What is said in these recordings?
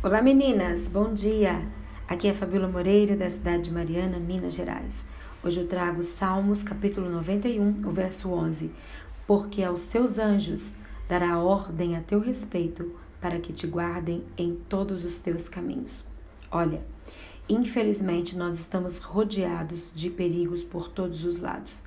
Olá meninas, bom dia! Aqui é Fabíola Moreira da cidade de Mariana, Minas Gerais. Hoje eu trago Salmos capítulo 91, o verso 11. Porque aos seus anjos dará ordem a teu respeito para que te guardem em todos os teus caminhos. Olha, infelizmente nós estamos rodeados de perigos por todos os lados.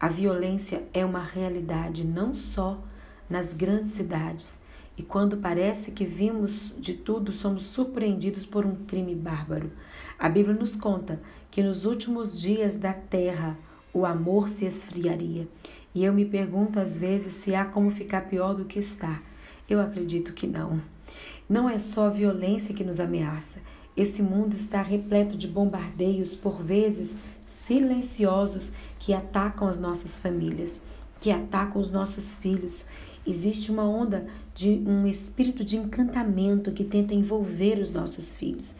A violência é uma realidade não só nas grandes cidades, e quando parece que vimos de tudo, somos surpreendidos por um crime bárbaro. A Bíblia nos conta que nos últimos dias da terra o amor se esfriaria. E eu me pergunto às vezes se há como ficar pior do que está. Eu acredito que não. Não é só a violência que nos ameaça. Esse mundo está repleto de bombardeios, por vezes silenciosos, que atacam as nossas famílias, que atacam os nossos filhos Existe uma onda de um espírito de encantamento que tenta envolver os nossos filhos.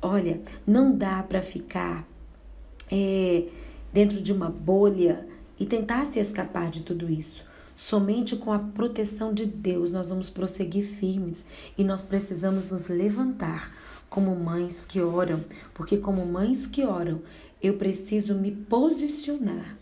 Olha, não dá para ficar é, dentro de uma bolha e tentar se escapar de tudo isso. Somente com a proteção de Deus nós vamos prosseguir firmes e nós precisamos nos levantar como mães que oram, porque como mães que oram, eu preciso me posicionar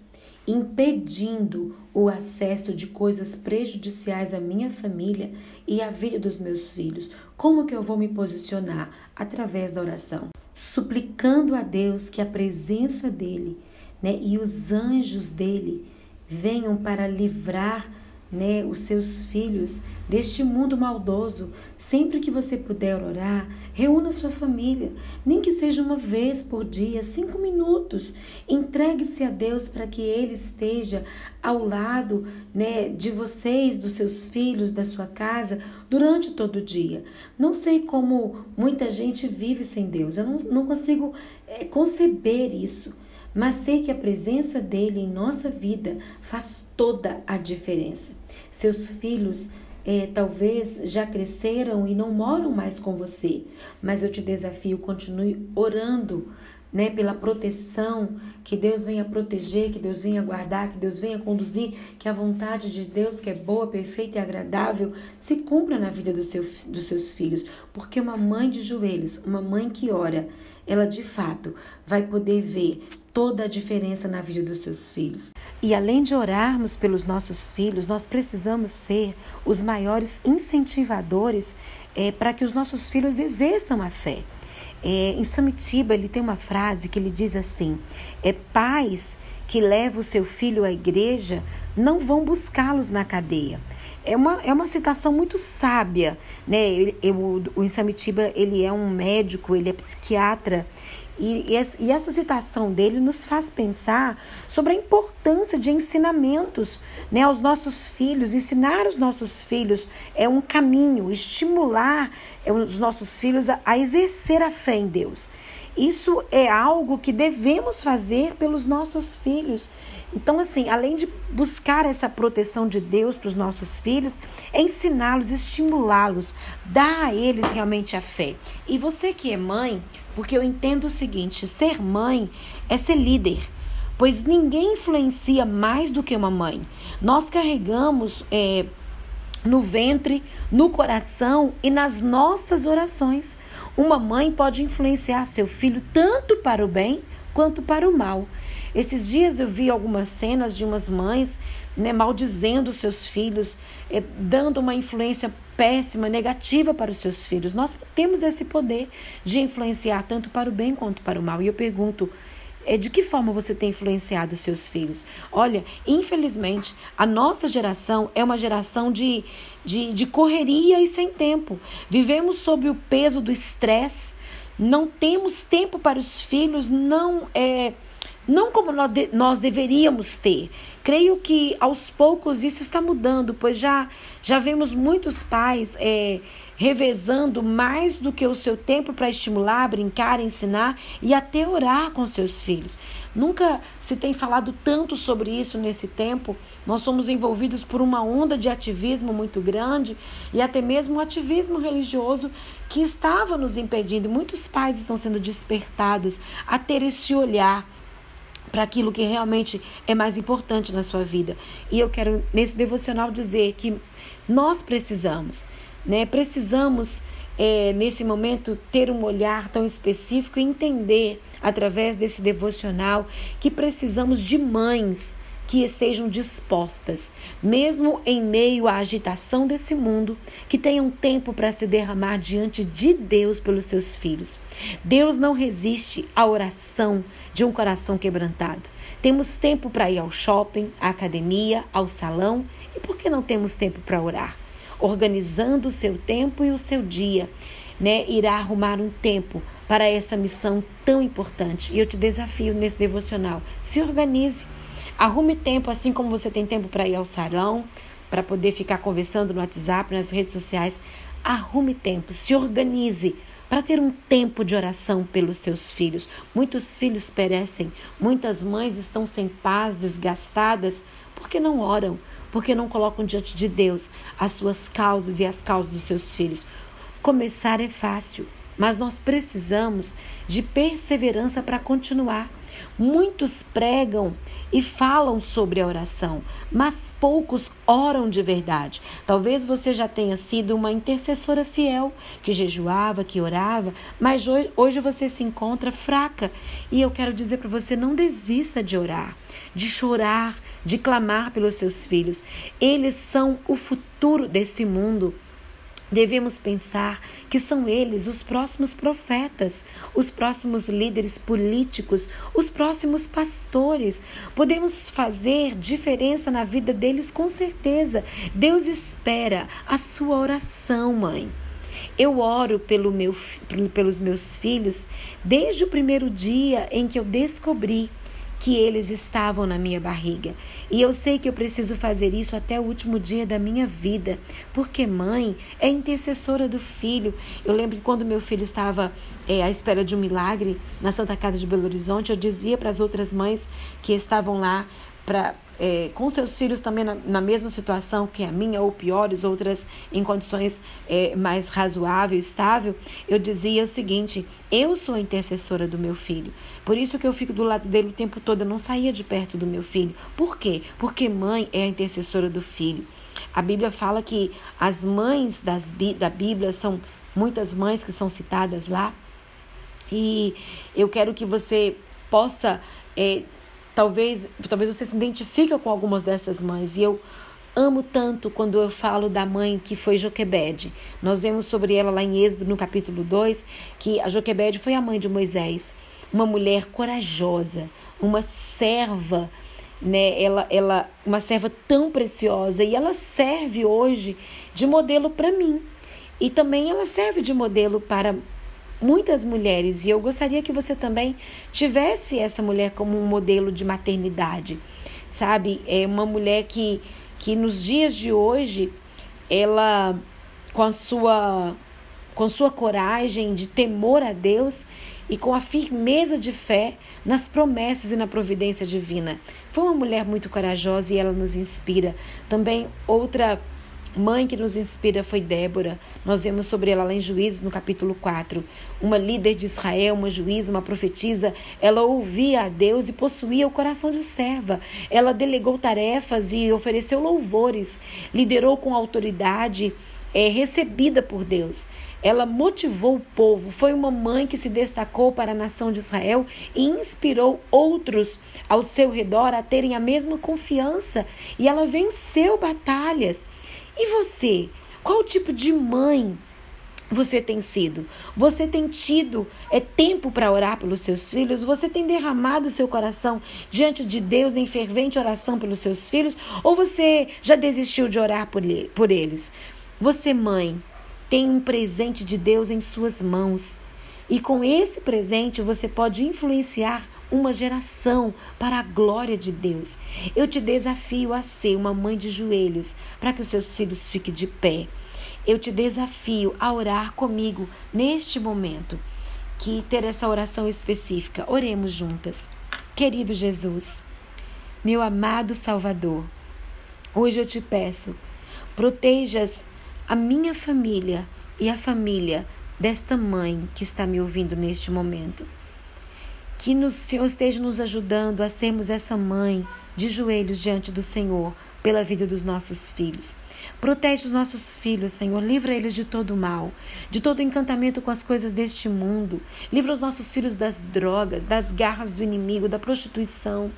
impedindo o acesso de coisas prejudiciais à minha família e à vida dos meus filhos. Como que eu vou me posicionar? Através da oração, suplicando a Deus que a presença dele, né, e os anjos dele venham para livrar né, os seus filhos deste mundo maldoso. Sempre que você puder orar, reúna sua família, nem que seja uma vez por dia, cinco minutos. Entregue-se a Deus para que Ele esteja ao lado né, de vocês, dos seus filhos, da sua casa, durante todo o dia. Não sei como muita gente vive sem Deus, eu não, não consigo é, conceber isso mas sei que a presença dele em nossa vida faz toda a diferença. Seus filhos é, talvez já cresceram e não moram mais com você, mas eu te desafio, continue orando. Né, pela proteção, que Deus venha proteger, que Deus venha guardar, que Deus venha conduzir, que a vontade de Deus, que é boa, perfeita e agradável, se cumpra na vida do seu, dos seus filhos. Porque uma mãe de joelhos, uma mãe que ora, ela de fato vai poder ver toda a diferença na vida dos seus filhos. E além de orarmos pelos nossos filhos, nós precisamos ser os maiores incentivadores é, para que os nossos filhos exerçam a fé. É, em Samitiba, ele tem uma frase que ele diz assim: é pais que levam o seu filho à igreja não vão buscá-los na cadeia. É uma, é uma citação muito sábia, né? Ele, eu, o Insamitiba, ele é um médico, ele é psiquiatra e, e, essa citação dele nos faz pensar sobre a importância de ensinamentos né, aos nossos filhos. Ensinar os nossos filhos é um caminho, estimular é, os nossos filhos a, a exercer a fé em Deus. Isso é algo que devemos fazer pelos nossos filhos. Então, assim, além de buscar essa proteção de Deus para os nossos filhos, é ensiná-los, estimulá-los, dar a eles realmente a fé. E você que é mãe, porque eu entendo o seguinte: ser mãe é ser líder pois ninguém influencia mais do que uma mãe. Nós carregamos é, no ventre, no coração e nas nossas orações. Uma mãe pode influenciar seu filho tanto para o bem quanto para o mal. Esses dias eu vi algumas cenas de umas mães né, maldizendo seus filhos, é, dando uma influência péssima, negativa para os seus filhos. Nós temos esse poder de influenciar tanto para o bem quanto para o mal. E eu pergunto, é de que forma você tem influenciado os seus filhos? Olha, infelizmente, a nossa geração é uma geração de, de, de correria e sem tempo. Vivemos sob o peso do estresse, não temos tempo para os filhos, não é não como nós deveríamos ter. Creio que aos poucos isso está mudando, pois já, já vemos muitos pais é, revezando mais do que o seu tempo para estimular, brincar, ensinar e até orar com seus filhos. Nunca se tem falado tanto sobre isso nesse tempo. Nós somos envolvidos por uma onda de ativismo muito grande e até mesmo um ativismo religioso que estava nos impedindo. Muitos pais estão sendo despertados a ter esse olhar para aquilo que realmente é mais importante na sua vida. E eu quero nesse devocional dizer que nós precisamos, né? Precisamos é, nesse momento, ter um olhar tão específico e entender, através desse devocional, que precisamos de mães que estejam dispostas, mesmo em meio à agitação desse mundo, que tenham tempo para se derramar diante de Deus pelos seus filhos. Deus não resiste à oração de um coração quebrantado. Temos tempo para ir ao shopping, à academia, ao salão, e por que não temos tempo para orar? Organizando o seu tempo e o seu dia, né? Irá arrumar um tempo para essa missão tão importante. E eu te desafio nesse devocional. Se organize Arrume tempo, assim como você tem tempo para ir ao salão, para poder ficar conversando no WhatsApp, nas redes sociais. Arrume tempo, se organize para ter um tempo de oração pelos seus filhos. Muitos filhos perecem, muitas mães estão sem paz, desgastadas, porque não oram, porque não colocam diante de Deus as suas causas e as causas dos seus filhos. Começar é fácil, mas nós precisamos de perseverança para continuar. Muitos pregam e falam sobre a oração, mas poucos oram de verdade. Talvez você já tenha sido uma intercessora fiel, que jejuava, que orava, mas hoje, hoje você se encontra fraca. E eu quero dizer para você: não desista de orar, de chorar, de clamar pelos seus filhos. Eles são o futuro desse mundo. Devemos pensar que são eles os próximos profetas, os próximos líderes políticos, os próximos pastores. Podemos fazer diferença na vida deles com certeza. Deus espera a sua oração, mãe. Eu oro pelo meu, pelos meus filhos desde o primeiro dia em que eu descobri que eles estavam na minha barriga. E eu sei que eu preciso fazer isso até o último dia da minha vida, porque mãe é intercessora do filho. Eu lembro que quando meu filho estava é, à espera de um milagre na Santa Casa de Belo Horizonte, eu dizia para as outras mães que estavam lá é, com seus filhos também na, na, mesma situação que a minha, ou piores, outras em condições é, mais razoável, estável, eu dizia o seguinte: eu sou a intercessora do meu filho. Por isso que eu fico do lado dele o tempo todo, eu não saía de perto do meu filho. Por quê? Porque mãe é a intercessora do filho. A Bíblia fala que as mães das, da Bíblia são muitas mães que são citadas lá. E eu quero que você possa é, Talvez, talvez você se identifique com algumas dessas mães. E eu amo tanto quando eu falo da mãe que foi Joquebede. Nós vemos sobre ela lá em Êxodo, no capítulo 2, que a Joquebede foi a mãe de Moisés. Uma mulher corajosa, uma serva, né? Ela, ela, uma serva tão preciosa. E ela serve hoje de modelo para mim. E também ela serve de modelo para muitas mulheres e eu gostaria que você também tivesse essa mulher como um modelo de maternidade, sabe? É uma mulher que, que nos dias de hoje ela com a sua com sua coragem de temor a Deus e com a firmeza de fé nas promessas e na providência divina. Foi uma mulher muito corajosa e ela nos inspira. Também outra Mãe que nos inspira foi Débora. Nós vemos sobre ela lá em Juízes, no capítulo 4. Uma líder de Israel, uma juíza, uma profetisa. Ela ouvia a Deus e possuía o coração de serva. Ela delegou tarefas e ofereceu louvores. Liderou com autoridade é, recebida por Deus. Ela motivou o povo, foi uma mãe que se destacou para a nação de Israel e inspirou outros ao seu redor a terem a mesma confiança. E ela venceu batalhas. E você? Qual tipo de mãe você tem sido? Você tem tido é tempo para orar pelos seus filhos? Você tem derramado seu coração diante de Deus em fervente oração pelos seus filhos? Ou você já desistiu de orar por, por eles? Você, mãe, tem um presente de Deus em suas mãos. E com esse presente você pode influenciar uma geração para a glória de Deus. Eu te desafio a ser uma mãe de joelhos para que os seus filhos fiquem de pé. Eu te desafio a orar comigo neste momento, que ter essa oração específica. Oremos juntas. Querido Jesus, meu amado Salvador, hoje eu te peço, protejas a minha família e a família desta mãe que está me ouvindo neste momento. Que o Senhor esteja nos ajudando a sermos essa mãe de joelhos diante do Senhor pela vida dos nossos filhos. Protege os nossos filhos, Senhor. Livra eles de todo mal, de todo encantamento com as coisas deste mundo. Livra os nossos filhos das drogas, das garras do inimigo, da prostituição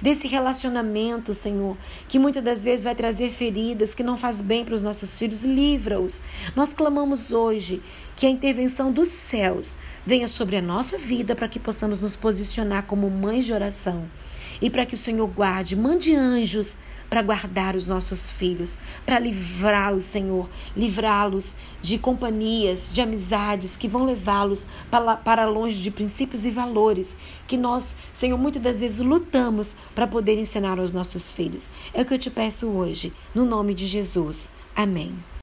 desse relacionamento, Senhor, que muitas das vezes vai trazer feridas, que não faz bem para os nossos filhos, livra-os. Nós clamamos hoje que a intervenção dos céus venha sobre a nossa vida para que possamos nos posicionar como mães de oração e para que o Senhor guarde, mande anjos para guardar os nossos filhos, para livrá-los, Senhor, livrá-los de companhias, de amizades que vão levá-los para, longe de princípios e valores que nós, Senhor, muitas das vezes lutamos para poder ensinar aos nossos filhos. É o que eu te peço hoje, no nome de Jesus. Amém.